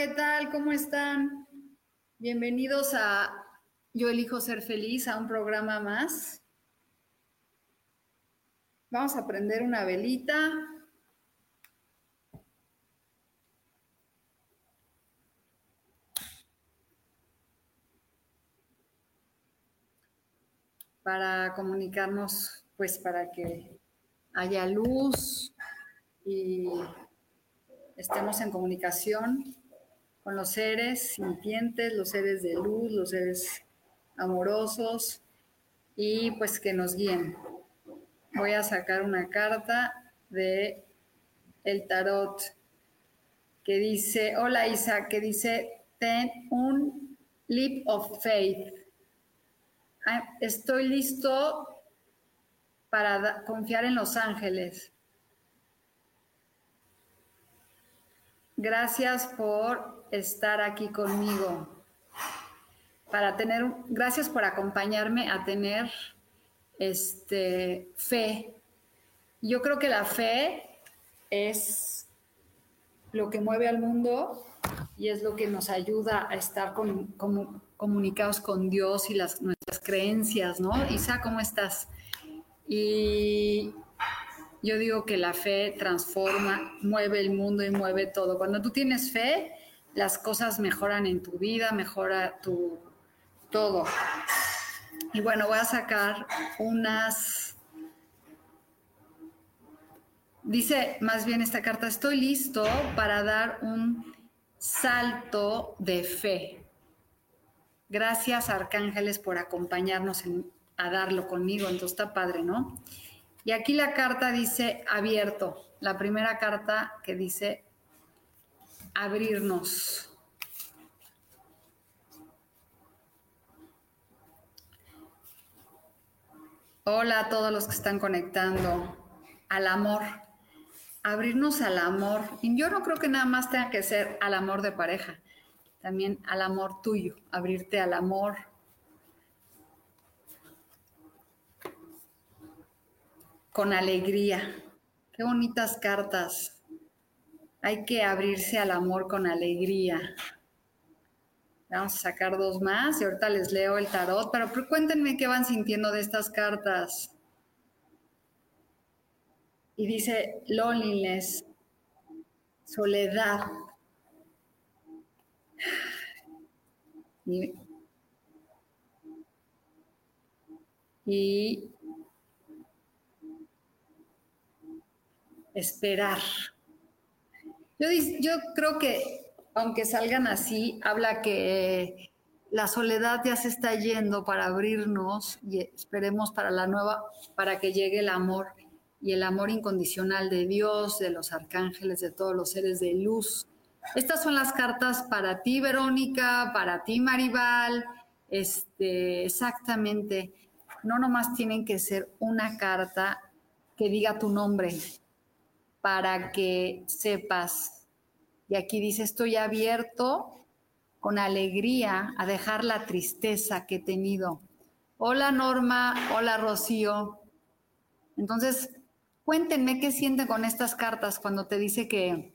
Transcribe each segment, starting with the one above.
¿Qué tal? ¿Cómo están? Bienvenidos a Yo elijo ser feliz, a un programa más. Vamos a prender una velita. Para comunicarnos, pues para que haya luz y estemos en comunicación los seres sintientes, los seres de luz, los seres amorosos y pues que nos guíen. Voy a sacar una carta de el tarot que dice, hola Isa, que dice, ten un leap of faith. Ah, estoy listo para confiar en los ángeles. Gracias por estar aquí conmigo. Para tener, gracias por acompañarme a tener este, fe. Yo creo que la fe es lo que mueve al mundo y es lo que nos ayuda a estar comunicados con Dios y las, nuestras creencias, ¿no? Isa, ¿cómo estás? Y yo digo que la fe transforma, mueve el mundo y mueve todo. Cuando tú tienes fe, las cosas mejoran en tu vida, mejora tu todo. Y bueno, voy a sacar unas... Dice más bien esta carta, estoy listo para dar un salto de fe. Gracias, arcángeles, por acompañarnos a darlo conmigo. Entonces está padre, ¿no? Y aquí la carta dice abierto, la primera carta que dice abrirnos. Hola a todos los que están conectando al amor, abrirnos al amor. Y yo no creo que nada más tenga que ser al amor de pareja, también al amor tuyo, abrirte al amor con alegría. Qué bonitas cartas. Hay que abrirse al amor con alegría. Vamos a sacar dos más y ahorita les leo el tarot, pero cuéntenme qué van sintiendo de estas cartas. Y dice loneliness, soledad. Y, y esperar. Yo, creo que, aunque salgan así, habla que la soledad ya se está yendo para abrirnos y esperemos para la nueva, para que llegue el amor y el amor incondicional de Dios, de los arcángeles, de todos los seres de luz. Estas son las cartas para ti, Verónica, para ti, Maribal. Este, exactamente. No nomás tienen que ser una carta que diga tu nombre, para que sepas. Y aquí dice, estoy abierto con alegría a dejar la tristeza que he tenido. Hola Norma, hola Rocío. Entonces, cuéntenme qué sienten con estas cartas cuando te dice que,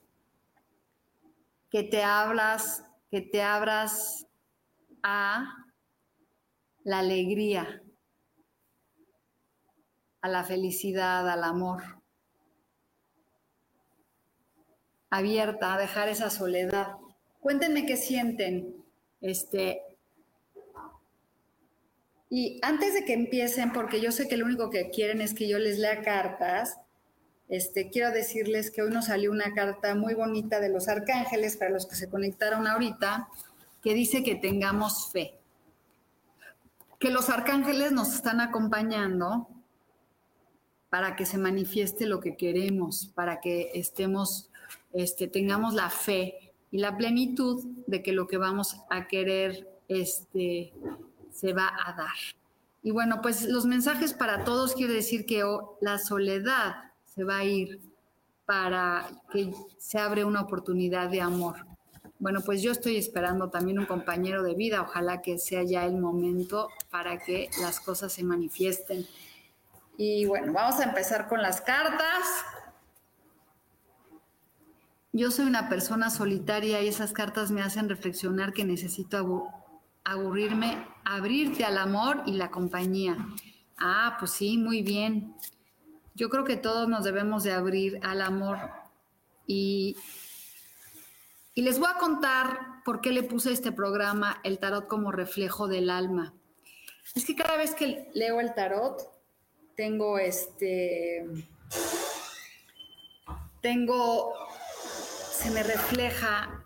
que te hablas, que te abras a la alegría. a la felicidad, al amor. Abierta a dejar esa soledad. Cuéntenme qué sienten. Este, y antes de que empiecen, porque yo sé que lo único que quieren es que yo les lea cartas, este, quiero decirles que hoy nos salió una carta muy bonita de los arcángeles para los que se conectaron ahorita, que dice que tengamos fe. Que los arcángeles nos están acompañando para que se manifieste lo que queremos, para que estemos, este, tengamos la fe y la plenitud de que lo que vamos a querer este, se va a dar. Y bueno, pues los mensajes para todos quiere decir que la soledad se va a ir para que se abre una oportunidad de amor. Bueno, pues yo estoy esperando también un compañero de vida. Ojalá que sea ya el momento para que las cosas se manifiesten. Y bueno, vamos a empezar con las cartas. Yo soy una persona solitaria y esas cartas me hacen reflexionar que necesito aburrirme, abrirte al amor y la compañía. Ah, pues sí, muy bien. Yo creo que todos nos debemos de abrir al amor y, y les voy a contar por qué le puse este programa el tarot como reflejo del alma. Es que cada vez que leo el tarot, tengo este, tengo, se me refleja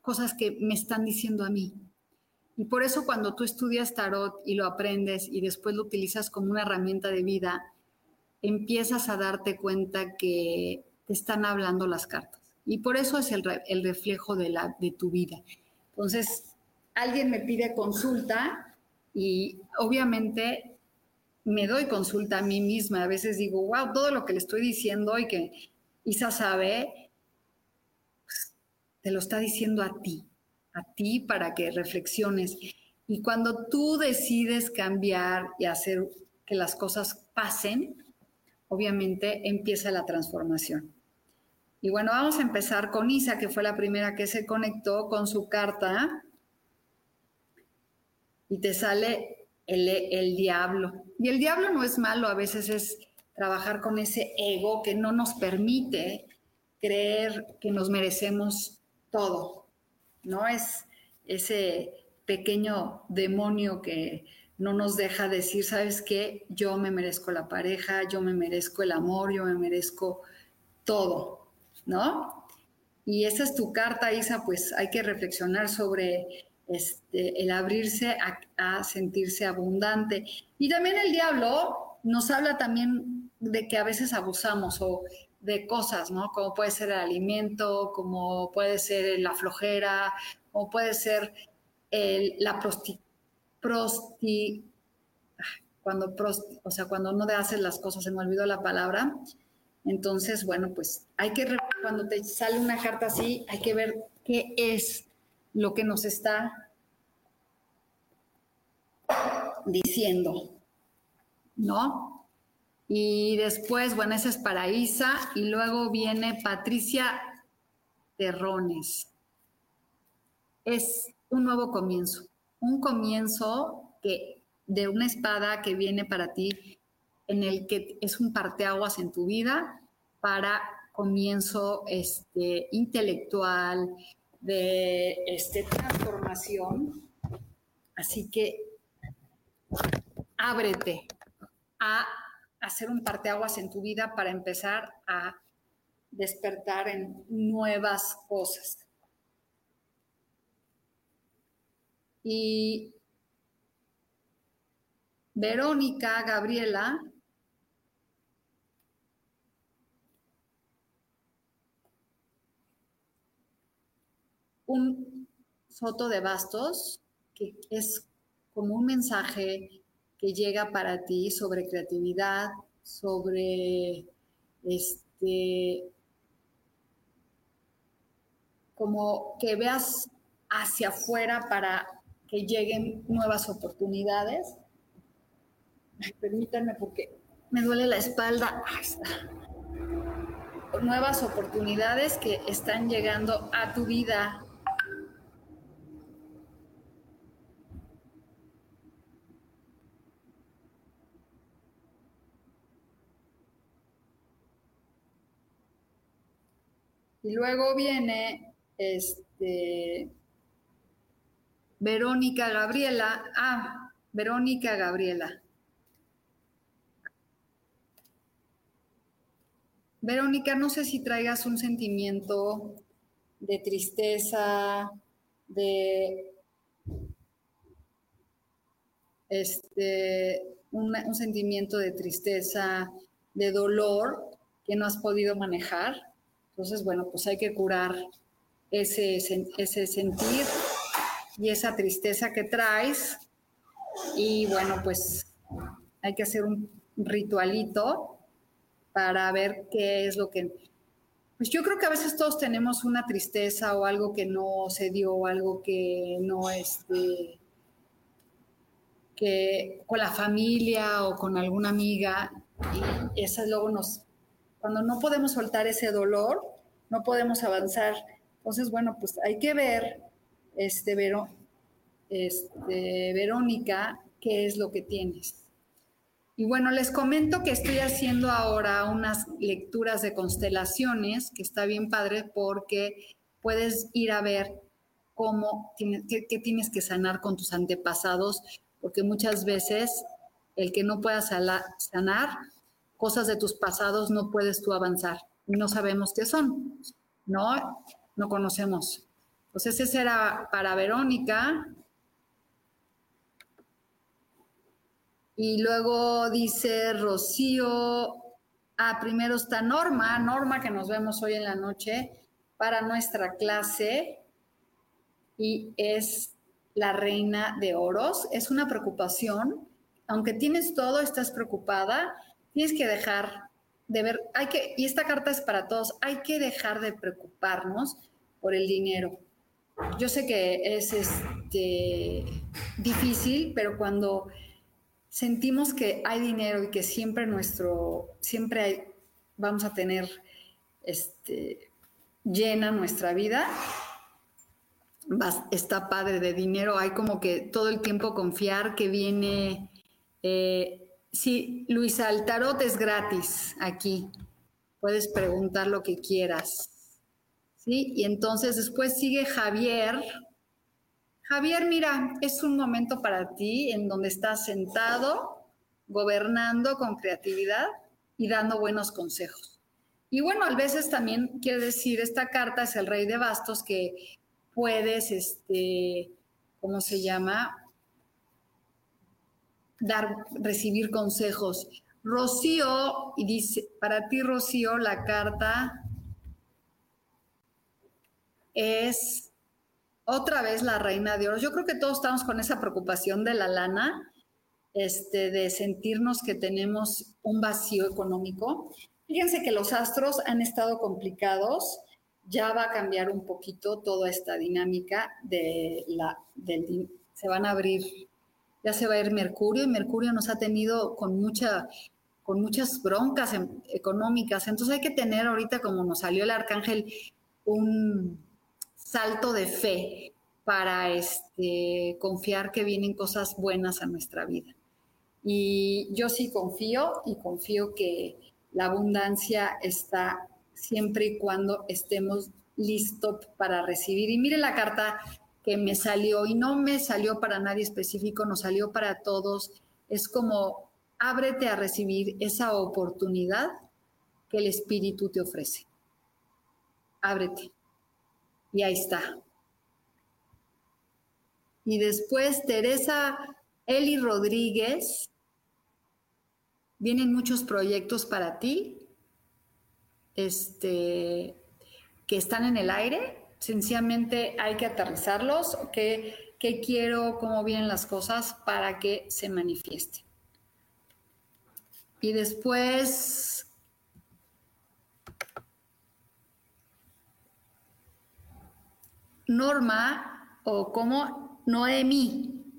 cosas que me están diciendo a mí. Y por eso cuando tú estudias tarot y lo aprendes y después lo utilizas como una herramienta de vida, empiezas a darte cuenta que te están hablando las cartas. Y por eso es el, reflejo de, la, de tu vida. Entonces, alguien me pide consulta y obviamente me doy consulta a mí misma. A veces digo, wow, todo lo que le estoy diciendo y que Isa sabe, te lo está diciendo a ti, a ti para que reflexiones. Y cuando tú decides cambiar y hacer que las cosas pasen, obviamente empieza la transformación. Y bueno, vamos a empezar con Isa, que fue la primera que se conectó con su carta. Y te sale el, el diablo. Y el diablo no es malo, a veces es trabajar con ese ego que no nos permite creer que nos merecemos todo. No es ese pequeño demonio que no nos deja decir, ¿sabes qué? Yo me merezco la pareja, yo me merezco el amor, yo me merezco todo, ¿no? Y esa es tu carta, Isa, pues hay que reflexionar sobre este, el abrirse a, sentirse abundante. Y también el diablo nos habla también de que a veces abusamos o de cosas, ¿no? Como puede ser el alimento, como puede ser la flojera, como puede ser la prostitución prosti, cuando o sea, cuando no haces las cosas, se me olvidó la palabra. Entonces, bueno, pues hay que, cuando te sale una carta así, hay que ver qué es lo que nos está diciendo, ¿no? Y después, bueno, esa es para y luego viene Patricia Terrones. Es un nuevo comienzo un comienzo que, de una espada que viene para ti, en el que es un parteaguas en tu vida para comienzo este, intelectual, de este, transformación. Así que ábrete a hacer un parteaguas en tu vida para empezar a despertar en nuevas cosas. Y Verónica, Gabriela, un soto de bastos que es como un mensaje que llega para ti sobre creatividad, sobre este como que veas hacia afuera para que lleguen nuevas oportunidades. permítanme porque me duele la espalda. Nuevas oportunidades que están llegando a tu vida. Y luego viene este, Verónica Gabriela. Ah, Verónica Gabriela. Verónica, no sé si traigas un sentimiento de tristeza, de este, un, un, sentimiento de tristeza, de dolor que no has podido manejar. Entonces, bueno, pues hay que curar ese, ese sentir y esa tristeza que traes. Y bueno, pues hay que hacer un ritualito para ver qué es lo que... Pues yo creo que a veces todos tenemos una tristeza o algo que no se dio, algo que no este que con la familia o con alguna amiga y esa luego nos cuando no podemos soltar ese dolor, no podemos avanzar. Entonces, bueno, pues hay que ver este, Vero, este Verónica qué es lo que tienes. Y bueno, les comento que estoy haciendo ahora unas lecturas de constelaciones, que está bien padre porque puedes ir a ver cómo, qué, tienes que sanar con tus antepasados, porque muchas veces el que no puedas sanar cosas de tus pasados no puedes tú avanzar. No sabemos qué son, ¿no? No conocemos. Entonces ese era para Verónica, Y luego dice Rocío, ah, primero está Norma, Norma que nos vemos hoy en la noche para nuestra clase y es la reina de oros. Es una preocupación, aunque tienes todo, estás preocupada, tienes que dejar de ver, hay que, y esta carta es para todos, hay que dejar de preocuparnos por el dinero. Yo sé que es este, difícil, pero cuando sentimos que hay dinero y que siempre nuestro, siempre vamos a tener este, llena nuestra vida, está padre de dinero, hay como que todo el tiempo confiar que viene. Eh, sí, Luisa, el tarot es gratis aquí. Puedes preguntar lo que quieras. ¿Sí? Y entonces después sigue Javier, Javier, mira, es un momento para ti en donde estás sentado, gobernando con creatividad y dando buenos consejos. Y bueno, a veces también quiere decir, esta carta es el rey de bastos que puedes, este, ¿cómo se llama? Dar, recibir consejos. Rocío, y dice, para ti, Rocío, la carta es otra vez la reina de oro. Yo creo que todos estamos con esa preocupación de la lana, este, de sentirnos que tenemos un vacío económico. Fíjense que los astros han estado complicados. Ya va a cambiar un poquito toda esta dinámica de la, del, se van a abrir, ya se va a ir Mercurio y Mercurio nos ha tenido con mucha con muchas broncas em, económicas. Entonces hay que tener ahorita, como nos salió el arcángel, un, salto de fe para este, confiar que vienen cosas buenas a nuestra vida. Y yo sí confío y confío que la abundancia está siempre y cuando estemos listos para recibir. Y mire la carta que me salió y no me salió para nadie específico, nos salió para todos. Es como ábrete a recibir esa oportunidad que el Espíritu te ofrece. Ábrete. Y ahí está. Y después Teresa Eli Rodríguez. Vienen muchos proyectos para ti este, que están en el aire. Sencillamente hay que aterrizarlos. ¿Qué, qué quiero? ¿Cómo vienen las cosas para que se manifieste? Y después Norma o como Noemí.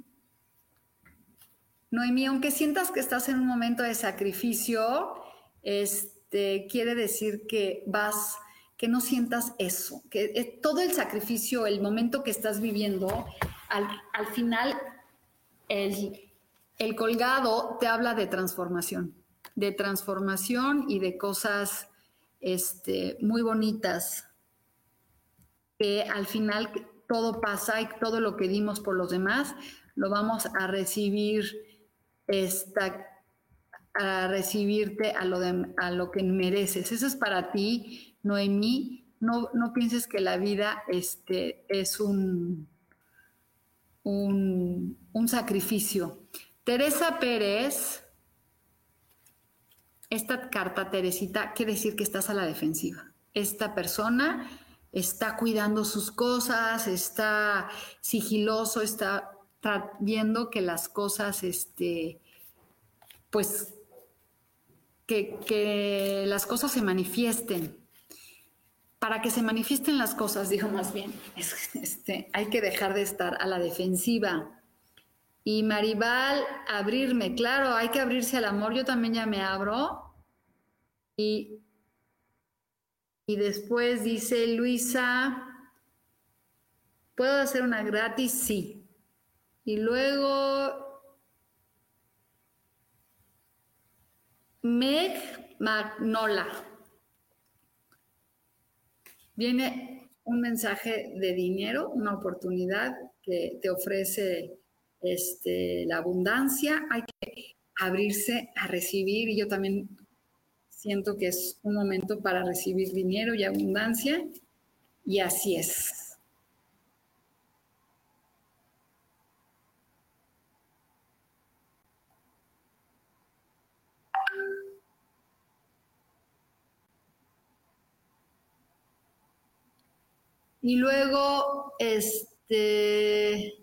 Noemí, aunque sientas que estás en un momento de sacrificio, este, quiere decir que vas, que no sientas eso, que todo el sacrificio, el momento que estás viviendo, al, final el, el colgado te habla de transformación, de transformación y de cosas este, muy bonitas que al final todo pasa y todo lo que dimos por los demás lo vamos a recibir esta a recibirte a lo, a lo que mereces. Eso es para ti, Noemí. No, no pienses que la vida este, es un, un, un sacrificio. Teresa Pérez, esta carta, Teresita, quiere decir que estás a la defensiva. Esta persona está cuidando sus cosas, está sigiloso, está viendo que las cosas, este, pues, que, que las cosas se manifiesten. Para que se manifiesten las cosas, dijo más bien, este, hay que dejar de estar a la defensiva. Y Maribal, abrirme, claro, hay que abrirse al amor, yo también ya me abro. Y, y después dice Luisa, ¿puedo hacer una gratis? Sí. Y luego Meg Magnola. Viene un mensaje de dinero, una oportunidad que te ofrece este, la abundancia. Hay que abrirse a recibir y yo también siento que es un momento para recibir dinero y abundancia y así es. Y luego, este,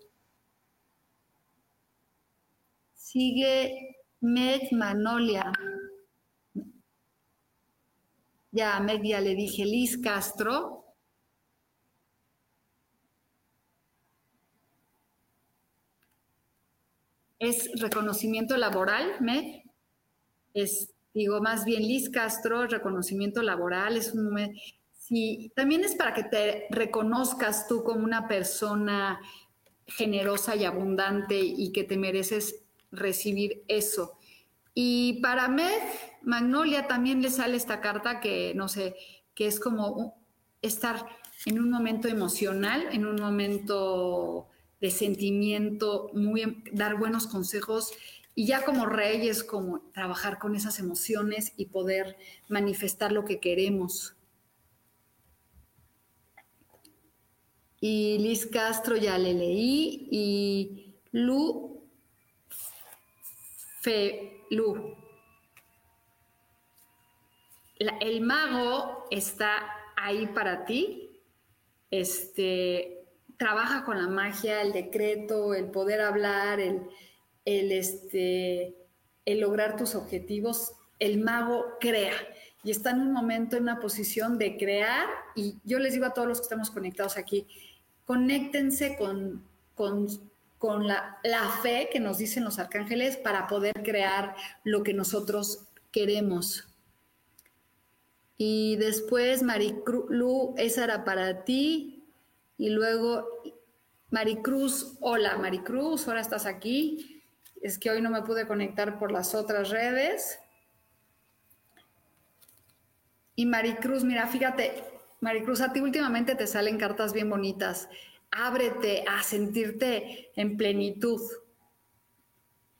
sigue Meg Manolia. Ya Meg ya le dije Liz Castro. Es reconocimiento laboral, Meg. Es, digo, más bien Liz Castro, reconocimiento laboral, es un Sí, también es para que te reconozcas tú como una persona generosa y abundante y que te mereces recibir eso. Y para Meg Magnolia también le sale esta carta que, no sé, que es como estar en un momento emocional, en un momento de sentimiento, muy, dar buenos consejos y ya como rey es como trabajar con esas emociones y poder manifestar lo que queremos. Y Liz Castro ya le leí y Lu Fe Lu. el mago está ahí para ti. Este trabaja con la magia, el decreto, el poder hablar, el, el, este, el lograr tus objetivos. El mago crea y está en un momento, en una posición de crear. Y yo les digo a todos los que estamos conectados aquí, conéctense con, con, la, fe que nos dicen los arcángeles para poder crear lo que nosotros queremos. Y después, Maricruz, esa era para ti. Y luego, Maricruz, hola Maricruz, ahora estás aquí. Es que hoy no me pude conectar por las otras redes. Y Maricruz, mira, fíjate, Maricruz, a ti últimamente te salen cartas bien bonitas. Ábrete a sentirte en plenitud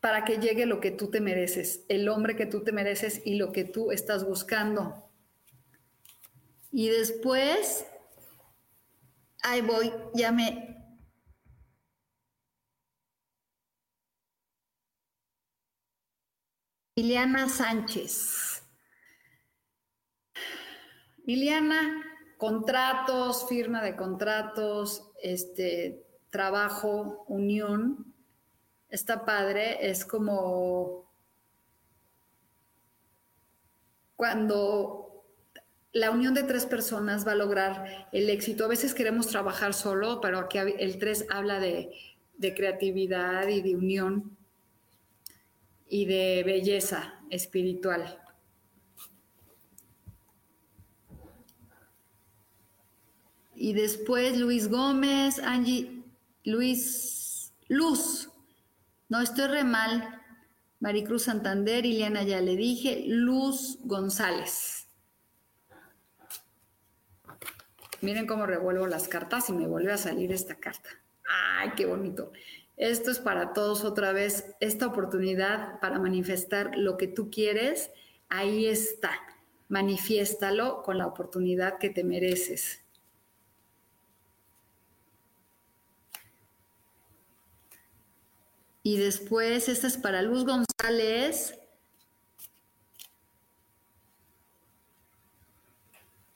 para que llegue lo que tú te mereces, el hombre que tú te mereces y lo que tú estás buscando. Y después, ahí voy, ya me... Sánchez. Liliana, contratos, firma de contratos, este, trabajo, unión, está padre, es como cuando la unión de tres personas va a lograr el éxito. A veces queremos trabajar solo, pero aquí el tres habla de, de creatividad y de unión y de belleza espiritual. Y después Luis Gómez, Angie, Luis Luz. No estoy re mal. Maricruz Santander, Ileana ya le dije. Luz González. Miren cómo revuelvo las cartas y me vuelve a salir esta carta. ¡Ay, qué bonito! Esto es para todos otra vez, esta oportunidad para manifestar lo que tú quieres, ahí está. Manifiéstalo con la oportunidad que te mereces. Y después, esta es para Luz González.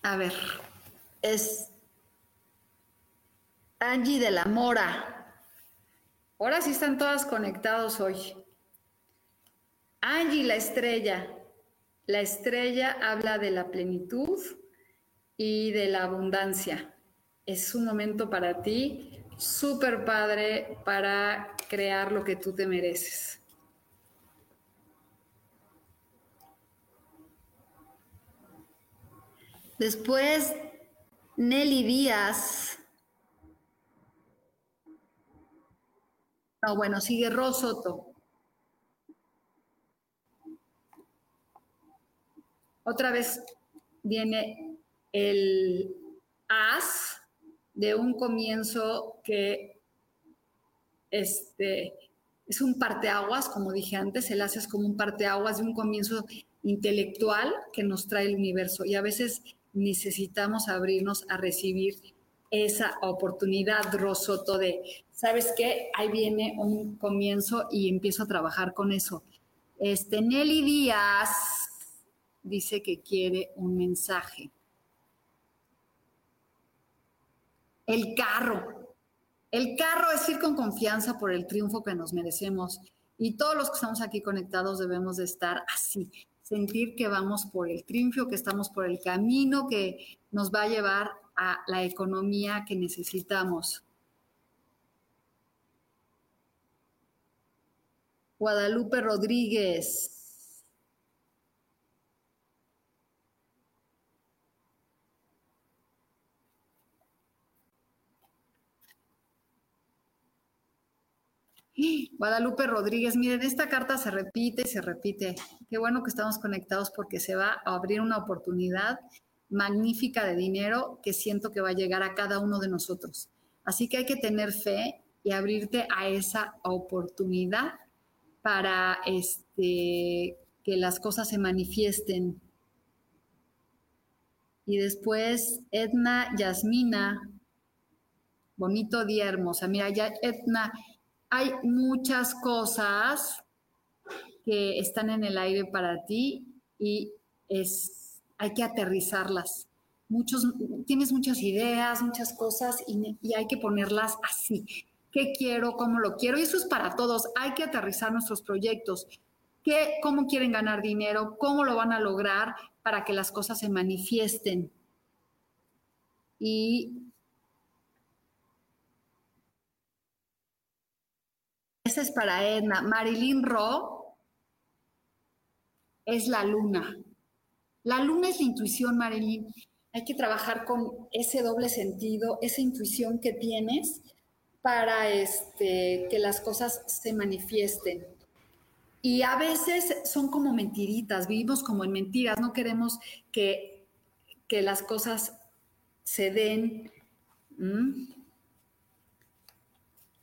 A ver, es Angie de la Mora. Ahora sí están todas conectados hoy. Angie, la estrella. La estrella habla de la plenitud y de la abundancia. Es un momento para ti súper padre para crear lo que tú te mereces. Después, Nelly Díaz. No, bueno, sigue Rosoto. Otra vez viene el as de un comienzo que este, es un parteaguas, como dije antes, el as es como un parteaguas de un comienzo intelectual que nos trae el universo y a veces necesitamos abrirnos a recibir esa oportunidad, Rosoto, de, ¿sabes qué? Ahí viene un comienzo y empiezo a trabajar con eso. Este, Nelly Díaz dice que quiere un mensaje. El carro. El carro es ir con confianza por el triunfo que nos merecemos. Y todos los que estamos aquí conectados debemos de estar así, sentir que vamos por el triunfo, que estamos por el camino que nos va a llevar a la economía que necesitamos. Guadalupe Rodríguez. Guadalupe Rodríguez, miren, esta carta se repite y se repite. Qué bueno que estamos conectados porque se va a abrir una oportunidad magnífica de dinero que siento que va a llegar a cada uno de nosotros. Así que hay que tener fe y abrirte a esa oportunidad para este, que las cosas se manifiesten. Y después Edna Yasmina, bonito día hermosa. Mira, ya Edna, hay muchas cosas que están en el aire para ti y es, hay que aterrizarlas. Muchos, tienes muchas ideas, muchas cosas y, hay que ponerlas así. ¿Qué quiero? ¿Cómo lo quiero? Y eso es para todos. Hay que aterrizar nuestros proyectos. ¿Qué, ¿Cómo quieren ganar dinero? ¿Cómo lo van a lograr para que las cosas se manifiesten? Y Esa es para Edna. Marilyn Ro es la luna. La luna es la intuición, Marilyn. Hay que trabajar con ese doble sentido, esa intuición que tienes para este, que las cosas se manifiesten. Y a veces son como mentiritas, vivimos como en mentiras, no queremos que, que las cosas se den.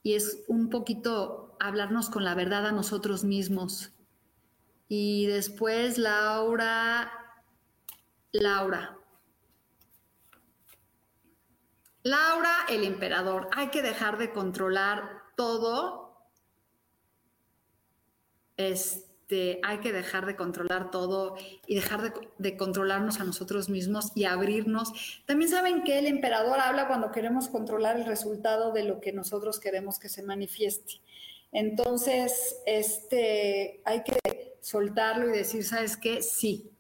Y es un poquito hablarnos con la verdad a nosotros mismos. Y después Laura, Laura. Laura, el emperador. Hay que dejar de controlar todo. Es este, hay que dejar de controlar todo y dejar de, controlarnos a nosotros mismos y abrirnos. También saben que el emperador habla cuando queremos controlar el resultado de lo que nosotros queremos que se manifieste. Entonces, este, hay que soltarlo y decir, ¿sabes qué? Sí.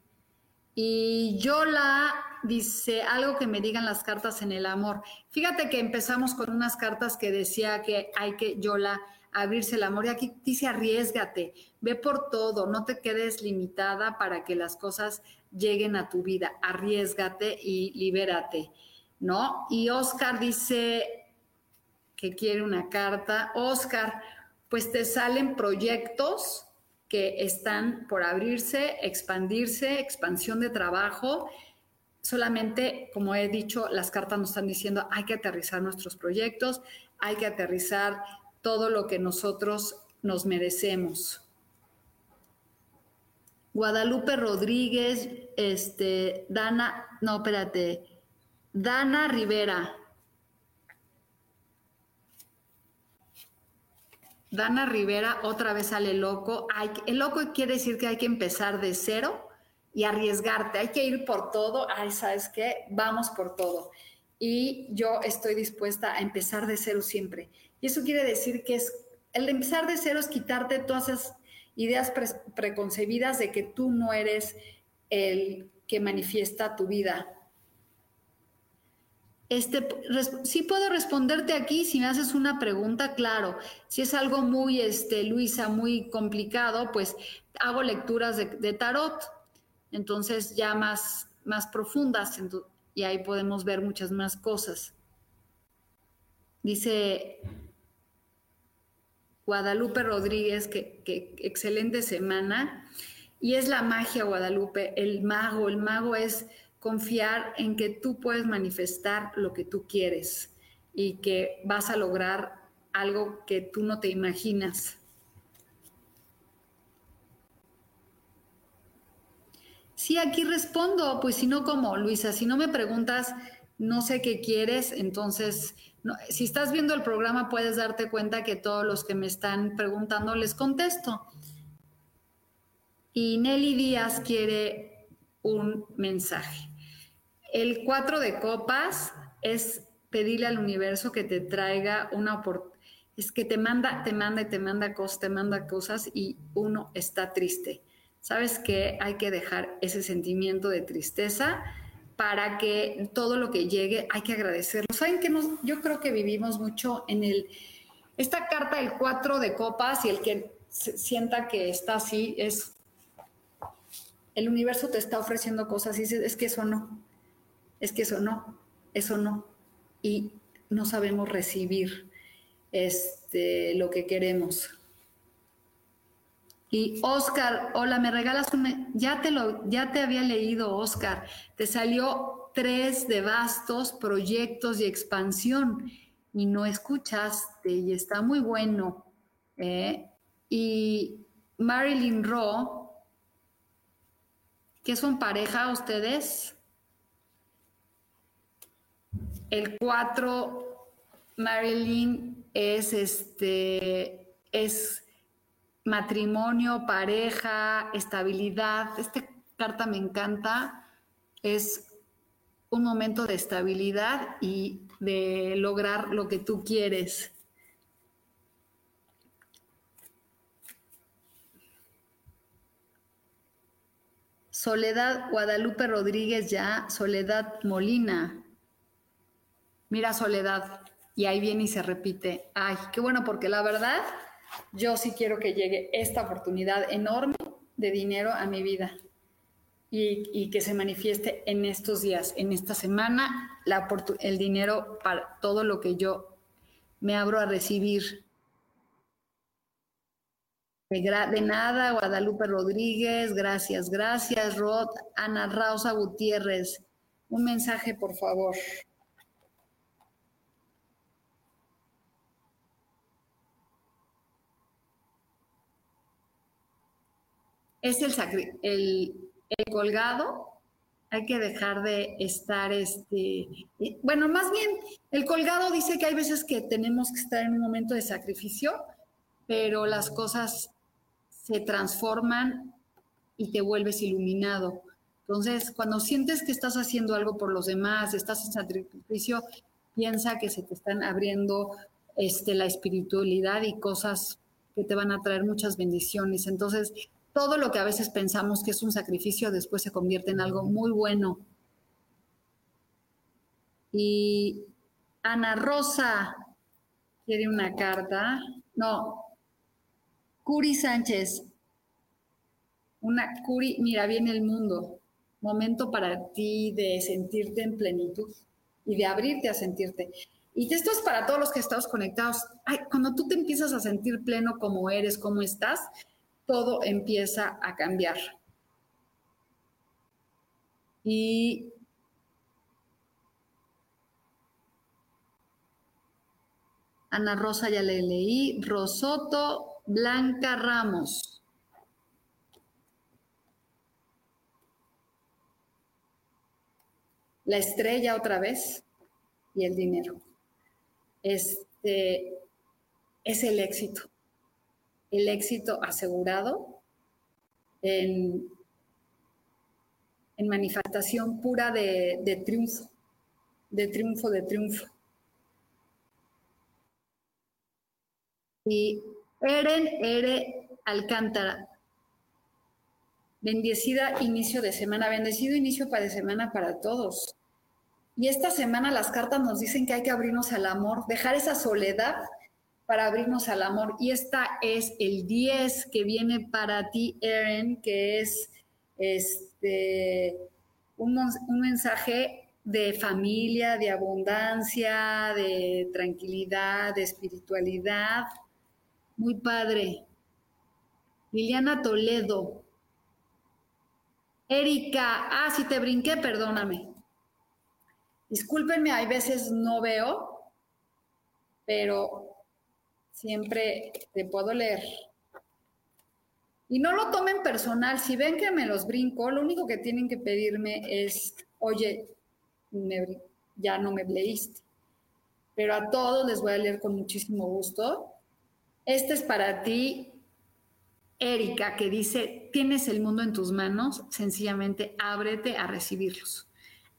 Y Yola dice algo que me digan las cartas en el amor. Fíjate que empezamos con unas cartas que decía que hay que, Yola, abrirse el amor. Y aquí dice arriesgate, ve por todo, no te quedes limitada para que las cosas lleguen a tu vida. Arriesgate y libérate, ¿no? Y Oscar dice que quiere una carta. Oscar, pues te salen proyectos que están por abrirse, expandirse, expansión de trabajo. solamente, como he dicho, las cartas nos están diciendo, hay que aterrizar nuestros proyectos, hay que aterrizar todo lo que nosotros nos merecemos. Guadalupe Rodríguez, este, Dana, no, espérate, Dana Rivera. Dana Rivera otra vez sale loco. el loco quiere decir que hay que empezar de cero y arriesgarte. Hay que ir por todo. Ay, ¿sabes qué? Vamos por todo. Y yo estoy dispuesta a empezar de cero siempre. Y eso quiere decir que es el empezar de cero es quitarte todas esas ideas preconcebidas de que tú no eres el que manifiesta tu vida. Este, sí puedo responderte aquí si me haces una pregunta, claro. Si es algo muy, este, Luisa, muy complicado, pues hago lecturas de, tarot, entonces ya más, más profundas, y ahí podemos ver muchas más cosas. Dice Guadalupe Rodríguez, que, excelente semana. Y es la magia, Guadalupe, el mago. El mago es confiar en que tú puedes manifestar lo que tú quieres y que vas a lograr algo que tú no te imaginas. Sí, aquí respondo, pues si no, como Luisa, si no me preguntas, no sé qué quieres, entonces si estás viendo el programa puedes darte cuenta que todos los que me están preguntando les contesto. Y Nelly Díaz quiere un mensaje. El cuatro de copas es pedirle al universo que te traiga una oportunidad. Es que te manda, te manda y te manda cosas, te manda cosas y uno está triste. ¿Sabes que Hay que dejar ese sentimiento de tristeza para que todo lo que llegue hay que agradecerlo. ¿Saben que yo creo que vivimos mucho en el... Esta carta del cuatro de copas y el que sienta que está así es... El universo te está ofreciendo cosas y dices, es que eso no, es que eso no, eso no. Y no sabemos recibir este, lo que queremos. Y Oscar, hola, me regalas un... Ya te, lo, ya te había leído, Oscar. Te salió tres de bastos, proyectos y expansión. Y no escuchaste y está muy bueno. ¿eh? Y Marilyn Rowe, ¿qué son pareja ustedes? El cuatro, Marilyn es este, es matrimonio, pareja, estabilidad. Esta carta me encanta. Es un momento de estabilidad y de lograr lo que tú quieres. Soledad Guadalupe Rodríguez ya, Soledad Molina. Mira Soledad, y ahí viene y se repite. Ay, qué bueno, porque la verdad yo sí quiero que llegue esta oportunidad enorme de dinero a mi vida y, que se manifieste en estos días, en esta semana, el dinero para todo lo que yo me abro a recibir. De, nada, Guadalupe Rodríguez, gracias, gracias, Rod, Ana Rosa Gutiérrez. Un mensaje, por favor. Es el, el, el colgado, hay que dejar de estar, este, bueno, más bien, el colgado dice que hay veces que tenemos que estar en un momento de sacrificio, pero las cosas se transforman y te vuelves iluminado. Entonces, cuando sientes que estás haciendo algo por los demás, estás en sacrificio, piensa que se te están abriendo este, la espiritualidad y cosas que te van a traer muchas bendiciones. Entonces, todo lo que a veces pensamos que es un sacrificio después se convierte en algo muy bueno. Y Ana Rosa quiere una carta. No, Curi Sánchez. Una Curi, mira, viene el mundo. Momento para ti de sentirte en plenitud y de abrirte a sentirte. Y esto es para todos los que estamos conectados. Ay, cuando tú te empiezas a sentir pleno como eres, como estás, todo empieza a cambiar. Y Ana Rosa ya le leí, Rosoto Blanca Ramos. La estrella otra vez y el dinero. Este es el éxito. El éxito asegurado en, manifestación pura de, triunfo, de triunfo, de triunfo. Y Eren Ere Alcántara. Bendecida inicio de semana, bendecido inicio para de semana para todos. Y esta semana las cartas nos dicen que hay que abrirnos al amor, dejar esa soledad para abrirnos al amor. Y esta es el 10 que viene para ti, Eren, que es este, un, un mensaje de familia, de abundancia, de tranquilidad, de espiritualidad, muy padre. Liliana Toledo. Erika, ah, si te brinqué, perdóname. Discúlpenme, hay veces no veo, pero siempre te puedo leer. Y no lo tomen personal. Si ven que me los brinco, lo único que tienen que pedirme es, oye, ya no me leíste. Pero a todos les voy a leer con muchísimo gusto. Este es para ti, Erika, que dice, tienes el mundo en tus manos, sencillamente ábrete a recibirlos.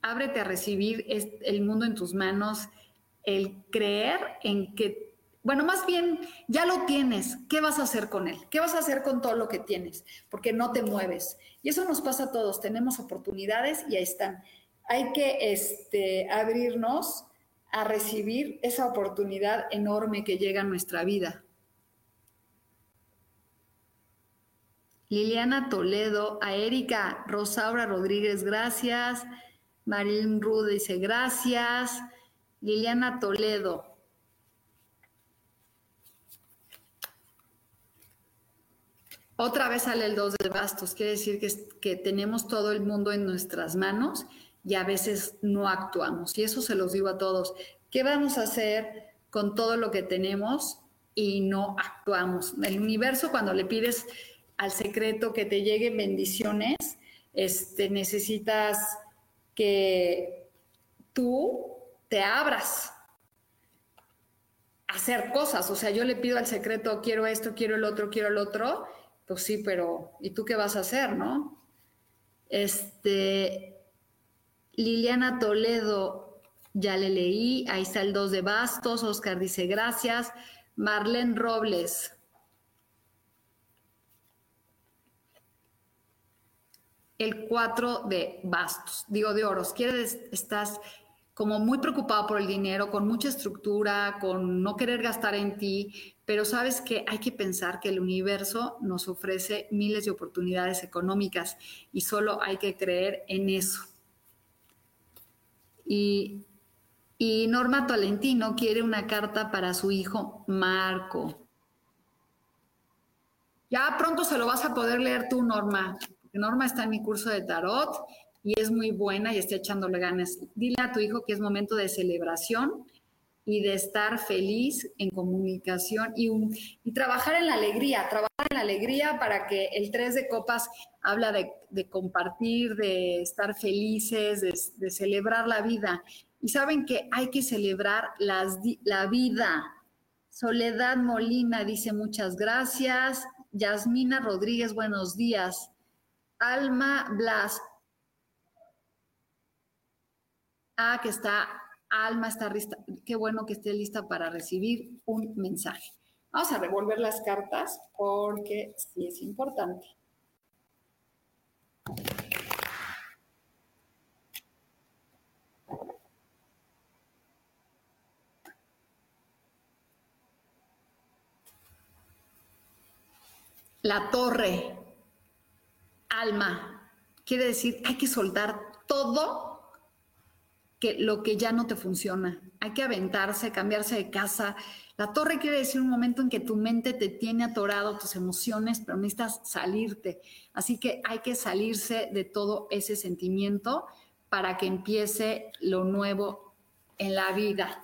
Ábrete a recibir el mundo en tus manos, el creer en que, bueno, más bien ya lo tienes, ¿qué vas a hacer con él? ¿Qué vas a hacer con todo lo que tienes? Porque no te mueves. Y eso nos pasa a todos, tenemos oportunidades y ahí están. Hay que este, abrirnos a recibir esa oportunidad enorme que llega a nuestra vida. Liliana Toledo, a Erika Rosaura Rodríguez, gracias. Marín Rude dice, gracias. Liliana Toledo. Otra vez sale el 2 de bastos, quiere decir que, que tenemos todo el mundo en nuestras manos y a veces no actuamos. Y eso se los digo a todos. ¿Qué vamos a hacer con todo lo que tenemos y no actuamos? El universo cuando le pides al secreto, que te lleguen bendiciones, este, necesitas que tú te abras a hacer cosas. O sea, yo le pido al secreto, quiero esto, quiero el otro, quiero el otro. Pues sí, pero ¿y tú qué vas a hacer, no? Este, Liliana Toledo, ya le leí, ahí está el 2 de bastos, Oscar dice gracias. Marlene Robles, el 4 de bastos, digo de oros. Quieres, estás como muy preocupado por el dinero, con mucha estructura, con no querer gastar en ti, pero sabes que hay que pensar que el universo nos ofrece miles de oportunidades económicas y solo hay que creer en eso. Y, y Norma Tolentino quiere una carta para su hijo Marco. Ya pronto se lo vas a poder leer tú, Norma. Norma está en mi curso de tarot y es muy buena y está echándole ganas. Dile a tu hijo que es momento de celebración y de estar feliz en comunicación y, trabajar en la alegría, trabajar en la alegría para que el tres de copas habla de, compartir, de estar felices, de, celebrar la vida. Y saben que hay que celebrar las, la vida. Soledad Molina dice muchas gracias. Yasmina Rodríguez, buenos días. Alma Blas. Ah, que está, Alma está lista. Qué bueno que esté lista para recibir un mensaje. Vamos a revolver las cartas porque sí es importante. La torre alma. Quiere decir, hay que soltar todo que, lo que ya no te funciona. Hay que aventarse, cambiarse de casa. La torre quiere decir un momento en que tu mente te tiene atorado, tus emociones, pero necesitas salirte. Así que hay que salirse de todo ese sentimiento para que empiece lo nuevo en la vida.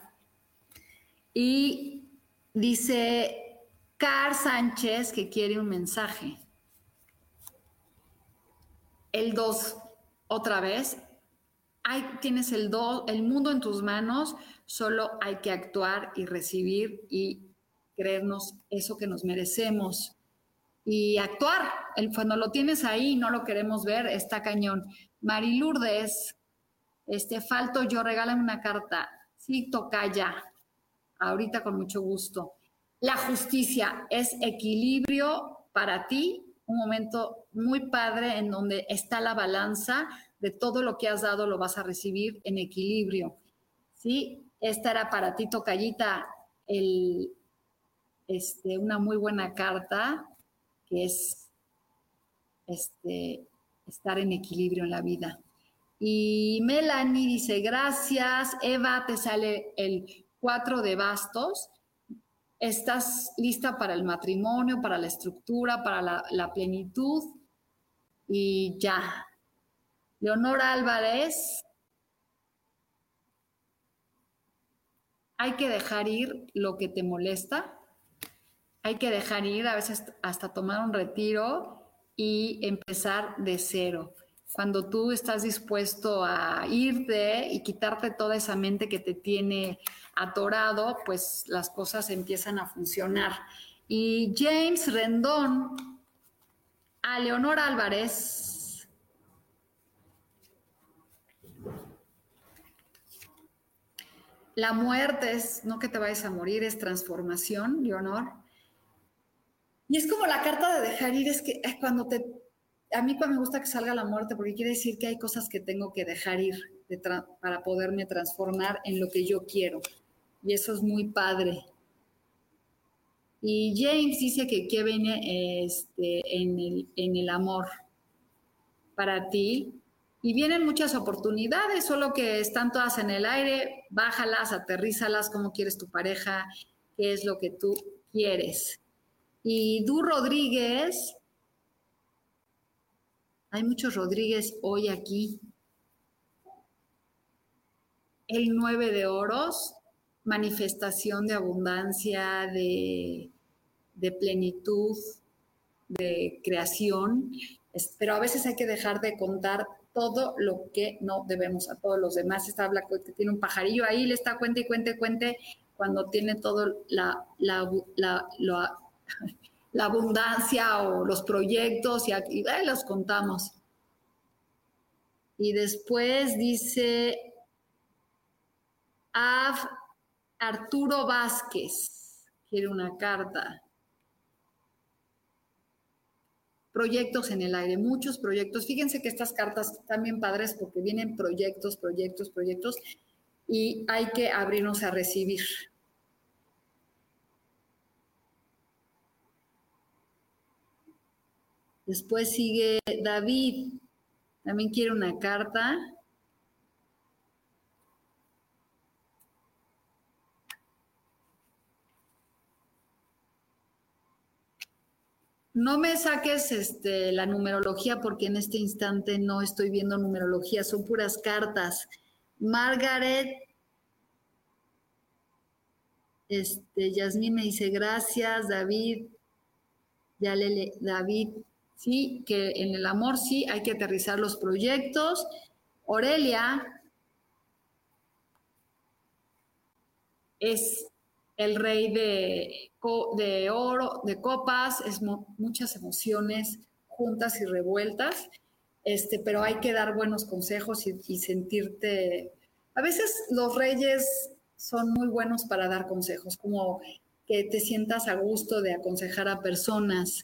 Y Dice Car Sánchez que quiere un mensaje. El 2, otra vez. Hay, tienes el, do, el mundo en tus manos, solo hay que actuar y recibir y creernos eso que nos merecemos y actuar. El, cuando lo tienes ahí no lo queremos ver, está cañón. Marilurdes, este, falto yo, regálame una carta. Sí, toca ya. Ahorita con mucho gusto. La justicia es equilibrio para ti, un momento muy padre en donde está la balanza de todo lo que has dado lo vas a recibir en equilibrio. ¿Sí? Esta era para ti, Tocayita, el, este, una muy buena carta que es este, estar en equilibrio en la vida. Y Melanie dice, gracias. Eva, te sale el 4 de bastos. Estás lista para el matrimonio, para la estructura, para la plenitud. Y ya. Leonora Álvarez, hay que dejar ir lo que te molesta hay que dejar ir, a veces hasta tomar un retiro y empezar de cero. Cuando tú estás dispuesto a irte y quitarte toda esa mente que te tiene atorado, pues las cosas empiezan a funcionar. Y James Rendón, a Leonor Álvarez, la muerte es, no que te vayas a morir, es transformación, Leonor. Y es como la carta de dejar ir, es que es cuando te... A mí me gusta que salga la muerte porque quiere decir que hay cosas que tengo que dejar ir para poderme transformar en lo que yo quiero. Y eso es muy padre. Y James dice que qué viene este, en, el, en el amor para ti. Y vienen muchas oportunidades, solo que están todas en el aire. Bájalas, aterrízalas, cómo quieres tu pareja, qué es lo que tú quieres. Y Du Rodríguez, hay muchos Rodríguez hoy aquí. El 9 de oros, manifestación de abundancia, de, de plenitud, de creación, pero a veces hay que dejar de contar todo lo que no debemos a todos los demás. Está habla que tiene un pajarillo ahí, le está cuente y cuente, cuente, cuando tiene todo la, la, la, la abundancia o los proyectos y, ahí los contamos. Y después dice Arturo Vázquez, quiere una carta. Proyectos en el aire, muchos proyectos. Fíjense que estas cartas están bien padres porque vienen proyectos, proyectos, proyectos y hay que abrirnos a recibir. Después sigue David, también quiere una carta. No me saques este, la numerología porque en este instante no estoy viendo numerología, son puras cartas. Margaret, este, Yasmín me dice gracias, David, ya le, David, ¿sí? Que en el amor sí hay que aterrizar los proyectos. Aurelia es el rey de, de oro, de copas, es muchas emociones juntas y revueltas, este, pero hay que dar buenos consejos y, y sentirte... A veces los reyes son muy buenos para dar consejos, como que te sientas a gusto de aconsejar a personas,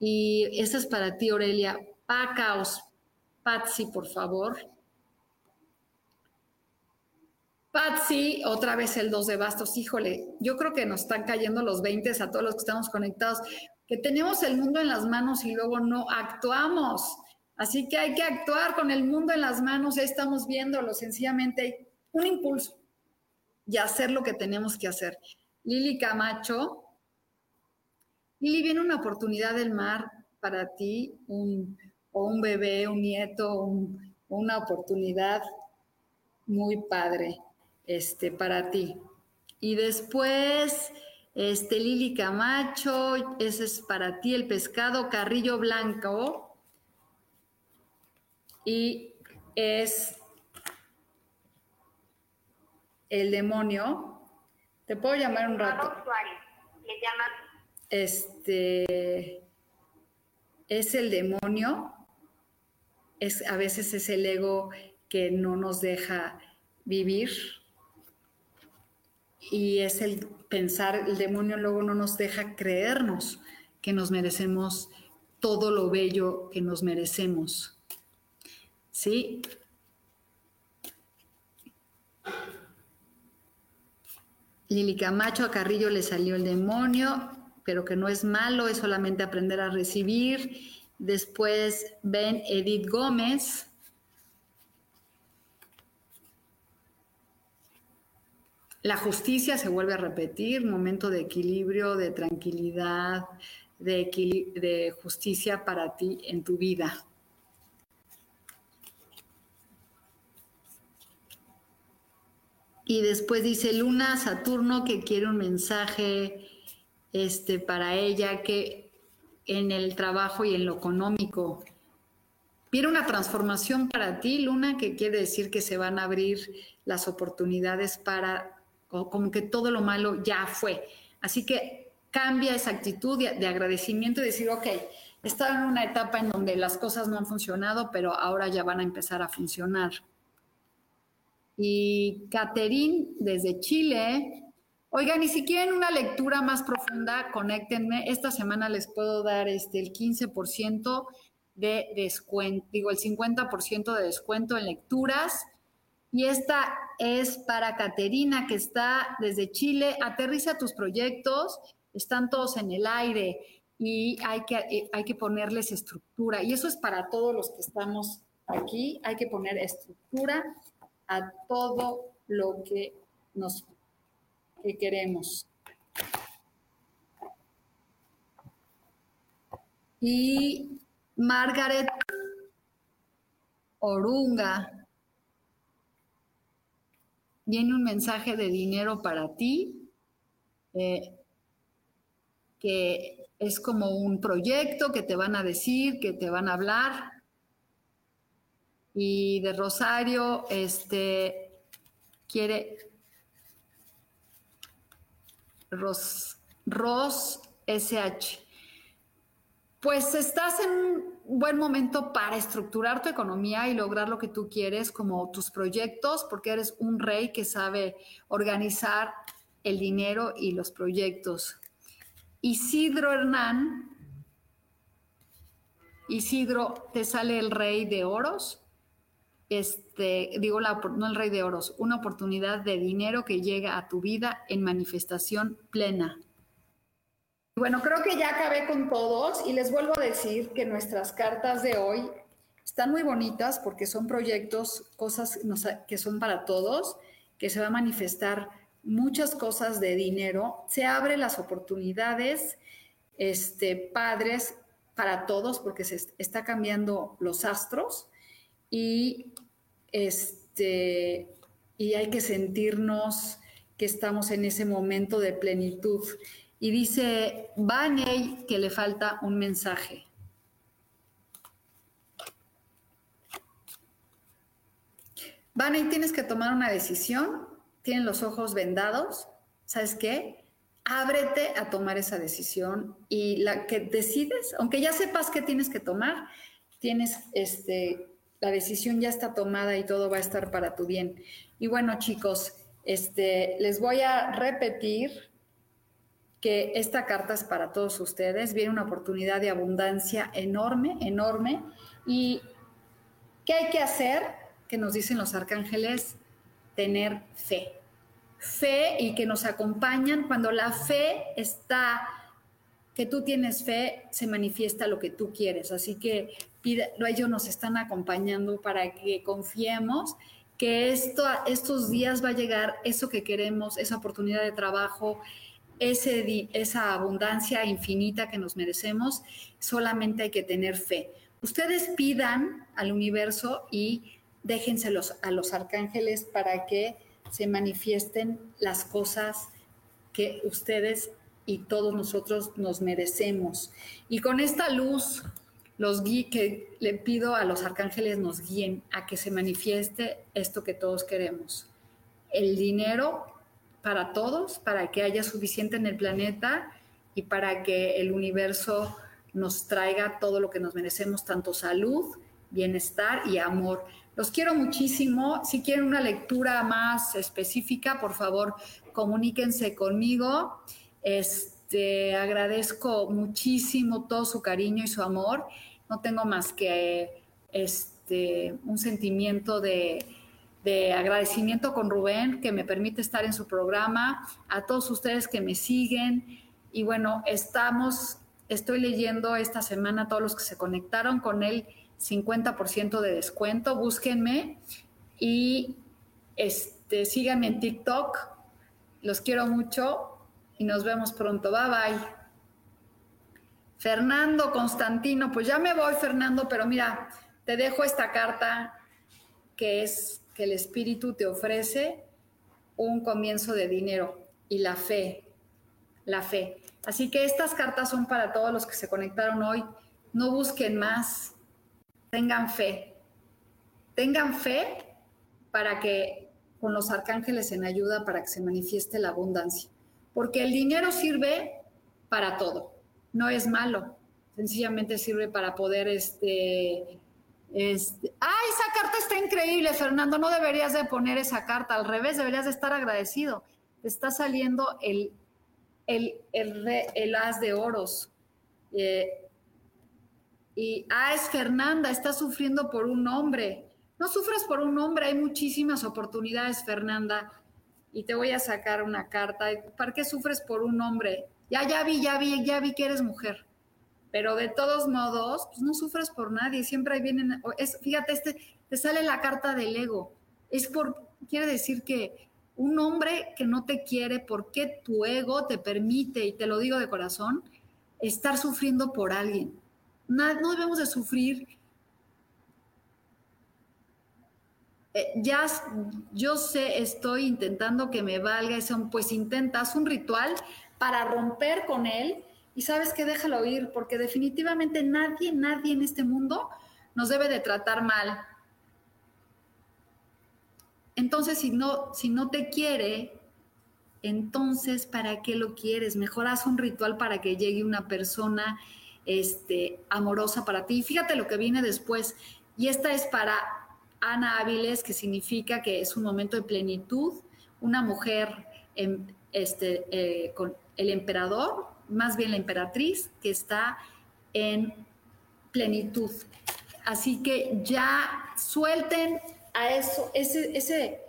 y esta es para ti, Aurelia. Pacaos, Patsy, por favor. Patsy, otra vez el 2 de bastos. Híjole, yo creo que nos están cayendo los 20 a todos los que estamos conectados, que tenemos el mundo en las manos y luego no actuamos. Así que hay que actuar con el mundo en las manos, ya estamos viéndolo, sencillamente un impulso y hacer lo que tenemos que hacer. Lili Camacho, Lili, viene una oportunidad del mar para ti, un, o un bebé, un nieto, una oportunidad muy padre este, para ti. Y después Este, Lili Camacho, ese es para ti el pescado, Carrillo Blanco. Y es el demonio. Te puedo llamar un rato. Le Este es el demonio. Es, a veces es el ego que no nos deja vivir. Y es el pensar, el demonio luego no nos deja creernos que nos merecemos todo lo bello que nos merecemos. ¿Sí? Lili Camacho, a Carrillo le salió el demonio, pero que no es malo, es solamente aprender a recibir. Después ven Edith Gómez, La justicia se vuelve a repetir, momento de equilibrio, de tranquilidad, de, justicia para ti en tu vida. Y después dice Luna Saturno que quiere un mensaje este, para ella que en el trabajo y en lo económico. Viene una transformación para ti, Luna, que quiere decir que se van a abrir las oportunidades para como que todo lo malo ya fue. Así que cambia esa actitud de, agradecimiento y decir, ok, estaba en una etapa en donde las cosas no han funcionado, pero ahora ya van a empezar a funcionar. Y Caterín, desde Chile, oigan, y si quieren una lectura más profunda, conéctenme. Esta semana les puedo dar este, el 15% de descuento, digo, el 50% de descuento en lecturas y esta es para Caterina, que está desde Chile. Aterriza tus proyectos, están todos en el aire y hay que, eh, hay que ponerles estructura. Y eso es para todos los que estamos aquí. Hay que poner estructura a todo lo que nos que queremos. Y Margaret Orunga viene un mensaje de dinero para ti, eh, que es como un proyecto que te van a decir, que te van a hablar. Y de Rosario, este, quiere Ros, Ros SH. Pues estás en un buen momento para estructurar tu economía y lograr lo que tú quieres, como tus proyectos, porque eres un rey que sabe organizar el dinero y los proyectos. Isidro Hernán, Isidro, te sale el rey de oros, este, digo, no el rey de oros, una oportunidad de dinero que llega a tu vida en manifestación plena. Bueno, creo que ya acabé con todos y les vuelvo a decir que nuestras cartas de hoy están muy bonitas porque son proyectos, cosas que son para todos, que se va a manifestar muchas cosas de dinero, se abren las oportunidades este, padres para todos porque se está cambiando los astros y, este, y hay que sentirnos que estamos en ese momento de plenitud. Y dice Baney que le falta un mensaje. Baney, tienes que tomar una decisión. Tienen los ojos vendados. ¿Sabes qué? Ábrete a tomar esa decisión y la que decides, aunque ya sepas qué tienes que tomar, tienes este, la decisión ya está tomada y todo va a estar para tu bien. Y bueno, chicos, este, les voy a repetir que esta carta es para todos ustedes. Viene una oportunidad de abundancia enorme, enorme. ¿Y qué hay que hacer? Que nos dicen los arcángeles, tener fe. Fe y que nos acompañan. Cuando la fe está, que tú tienes fe, se manifiesta lo que tú quieres. Así que ellos nos están acompañando para que confiemos que esto, estos días va a llegar eso que queremos, esa oportunidad de trabajo, esa abundancia infinita que nos merecemos, solamente hay que tener fe. Ustedes pidan al universo y déjenselos a los arcángeles para que se manifiesten las cosas que ustedes y todos nosotros nos merecemos. Y con esta luz, los que le pido a los arcángeles nos guíen a que se manifieste esto que todos queremos. El dinero para todos, para que haya suficiente en el planeta y para que el universo nos traiga todo lo que nos merecemos, tanto salud, bienestar y amor. Los quiero muchísimo. Si quieren una lectura más específica, por favor, comuníquense conmigo. Este, agradezco muchísimo todo su cariño y su amor. No tengo más que este, un sentimiento de, de agradecimiento con Rubén, que me permite estar en su programa, a todos ustedes que me siguen. Y bueno, estamos, estoy leyendo esta semana a todos los que se conectaron con él 50% de descuento. Búsquenme y este, síganme en TikTok. Los quiero mucho y nos vemos pronto. Bye bye. Fernando Constantino, pues ya me voy, Fernando, pero mira, te dejo esta carta que es el espíritu te ofrece un comienzo de dinero y la fe, la fe. Así que estas cartas son para todos los que se conectaron hoy. No busquen más, tengan fe. Tengan fe para que con los arcángeles en ayuda para que se manifieste la abundancia. Porque el dinero sirve para todo, no es malo, sencillamente sirve para poder este, este, ¡Ay, esa carta está increíble, Fernando! No deberías de poner esa carta, al revés, deberías de estar agradecido. Te está saliendo el, el, el, as de oros. Eh, y, ah, es Fernanda, está sufriendo por un hombre. No sufres por un hombre, hay muchísimas oportunidades, Fernanda. Y te voy a sacar una carta. ¿Para qué sufres por un hombre? Ya, ya vi, ya vi, ya vi que eres mujer. Pero de todos modos, pues no sufres por nadie. Siempre ahí vienen. Fíjate, este, te sale la carta del ego. Es por, quiere decir que un hombre que no te quiere porque tu ego te permite, y te lo digo de corazón, estar sufriendo por alguien no, debemos de sufrir. Eh, ya, yo sé, estoy intentando que me valga eso, pues intentas un ritual para romper con él y sabes que déjalo ir, porque definitivamente nadie, nadie en este mundo nos debe de tratar mal. Entonces, si no, si no te quiere, entonces, ¿para qué lo quieres? Mejor haz un ritual para que llegue una persona este, amorosa para ti. Fíjate lo que viene después. Y esta es para Ana Áviles, que significa que es un momento de plenitud, una mujer em, este, eh, con el emperador, más bien la emperatriz, que está en plenitud. Así que ya suelten a eso, ese, ese,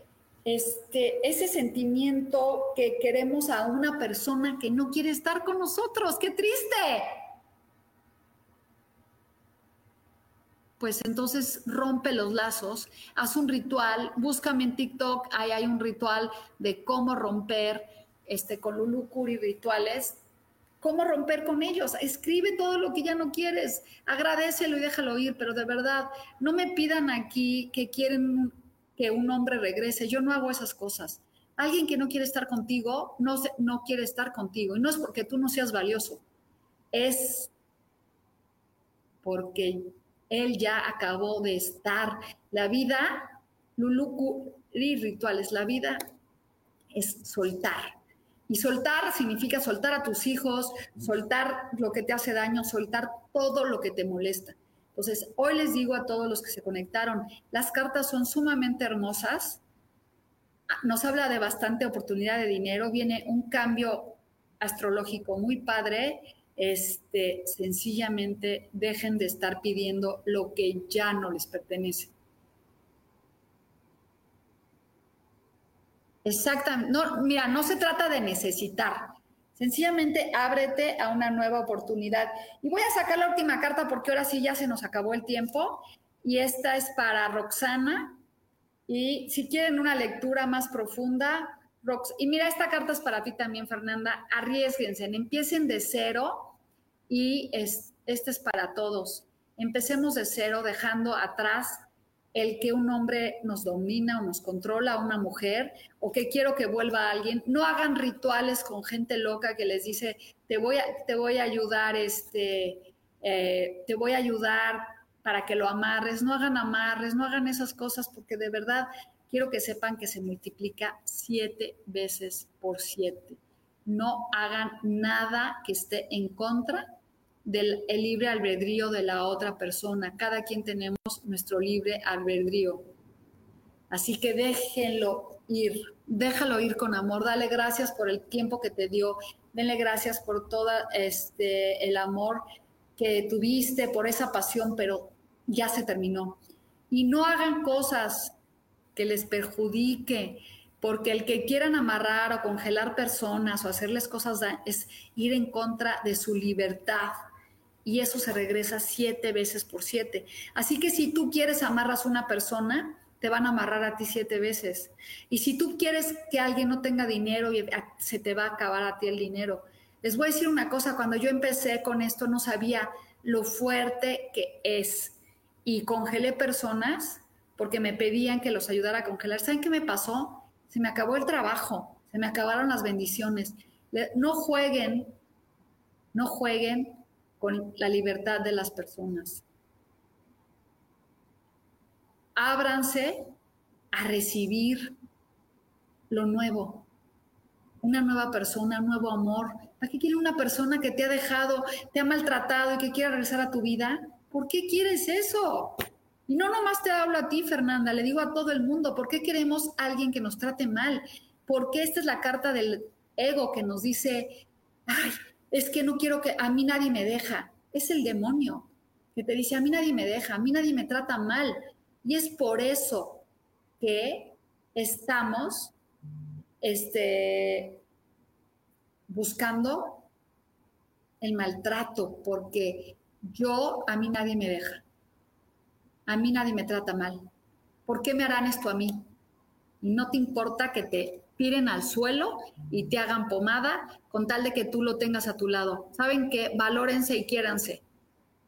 este, ese sentimiento que queremos a una persona que no quiere estar con nosotros. ¡Qué triste! pues entonces rompe los lazos, haz un ritual, búscame en TikTok, ahí hay un ritual de cómo romper este, con Lulu Curi rituales, cómo romper con ellos, escribe todo lo que ya no quieres, agradecelo y déjalo ir, pero de verdad, no me pidan aquí que quieren que un hombre regrese, yo no hago esas cosas. Alguien que no quiere estar contigo, no, no quiere estar contigo, y no es porque tú no seas valioso, es porque él ya acabó de estar. La vida, Luluku rituales, la vida es soltar. Y soltar significa soltar a tus hijos, soltar lo que te hace daño, soltar todo lo que te molesta. Entonces, hoy les digo a todos los que se conectaron, las cartas son sumamente hermosas. Nos habla de bastante oportunidad de dinero, viene un cambio astrológico muy padre este, sencillamente dejen de estar pidiendo lo que ya no les pertenece. Exactamente. No, mira, no se trata de necesitar. Sencillamente ábrete a una nueva oportunidad. Y voy a sacar la última carta porque ahora sí ya se nos acabó el tiempo. Y esta es para Roxana. Y si quieren una lectura más profunda, Rox, y mira, esta carta es para ti también, Fernanda. Arriesguense, empiecen de cero y es, este es para todos. Empecemos de cero, dejando atrás el que un hombre nos domina o nos controla a una mujer o que quiero que vuelva a alguien. No hagan rituales con gente loca que les dice, te voy a, te voy a ayudar, este, eh, te voy a ayudar para que lo amarres. No hagan amarres, no hagan esas cosas porque de verdad quiero que sepan que se multiplica siete veces por siete. No hagan nada que esté en contra del libre albedrío de la otra persona. Cada quien tenemos nuestro libre albedrío. Así que déjenlo ir, déjalo ir con amor, dale gracias por el tiempo que te dio, denle gracias por todo este, el amor que tuviste, por esa pasión, pero ya se terminó. Y no hagan cosas que les perjudique, porque el que quieran amarrar o congelar personas o hacerles cosas es ir en contra de su libertad, y eso se regresa siete veces por siete. Así que si tú quieres amarras a una persona, te van a amarrar a ti siete veces. Y si tú quieres que alguien no tenga dinero, y se te va a acabar a ti el dinero. Les voy a decir una cosa, cuando yo empecé con esto no sabía lo fuerte que es. Y congelé personas porque me pedían que los ayudara a congelar. ¿Saben qué me pasó? Se me acabó el trabajo, se me acabaron las bendiciones. No jueguen, no jueguen con la libertad de las personas. Ábranse a recibir lo nuevo, una nueva persona, un nuevo amor. ¿Para qué quiere una persona que te ha dejado, te ha maltratado y que quiere regresar a tu vida? ¿Por qué quieres eso? Y no nomás te hablo a ti, Fernanda, le digo a todo el mundo, ¿por qué queremos a alguien que nos trate mal? Porque esta es la carta del ego que nos dice, ay, es que no quiero que a mí nadie me deja. Es el demonio que te dice, a mí nadie me deja, a mí nadie me trata mal. Y es por eso que estamos este, buscando el maltrato, porque yo, a mí nadie me deja, a mí nadie me trata mal. ¿Por qué me harán esto a mí? No te importa que te tiren al suelo y te hagan pomada con tal de que tú lo tengas a tu lado. Saben que valórense y quiéranse,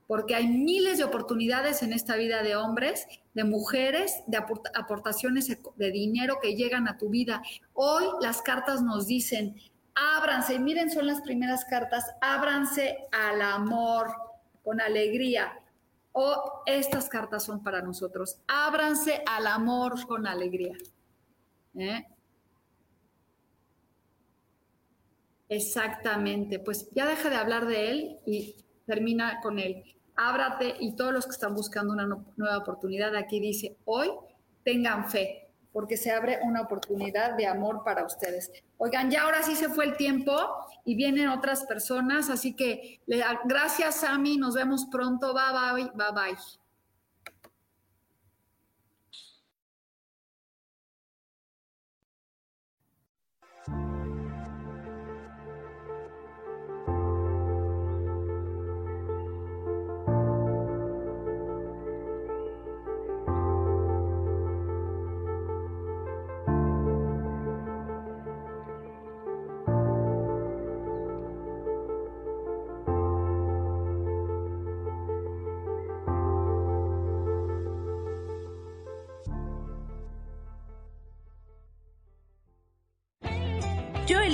porque hay miles de oportunidades en esta vida de hombres, de mujeres, de aportaciones de dinero que llegan a tu vida. Hoy las cartas nos dicen, ábranse, y miren, son las primeras cartas, ábranse al amor con alegría. O estas cartas son para nosotros, ábranse al amor con alegría. ¿Eh? Exactamente, pues ya deja de hablar de él y termina con él. Ábrate y todos los que están buscando una nueva oportunidad, aquí dice, hoy tengan fe, porque se abre una oportunidad de amor para ustedes. Oigan, ya ahora sí se fue el tiempo y vienen otras personas, así que gracias Sammy, nos vemos pronto, bye bye, bye bye.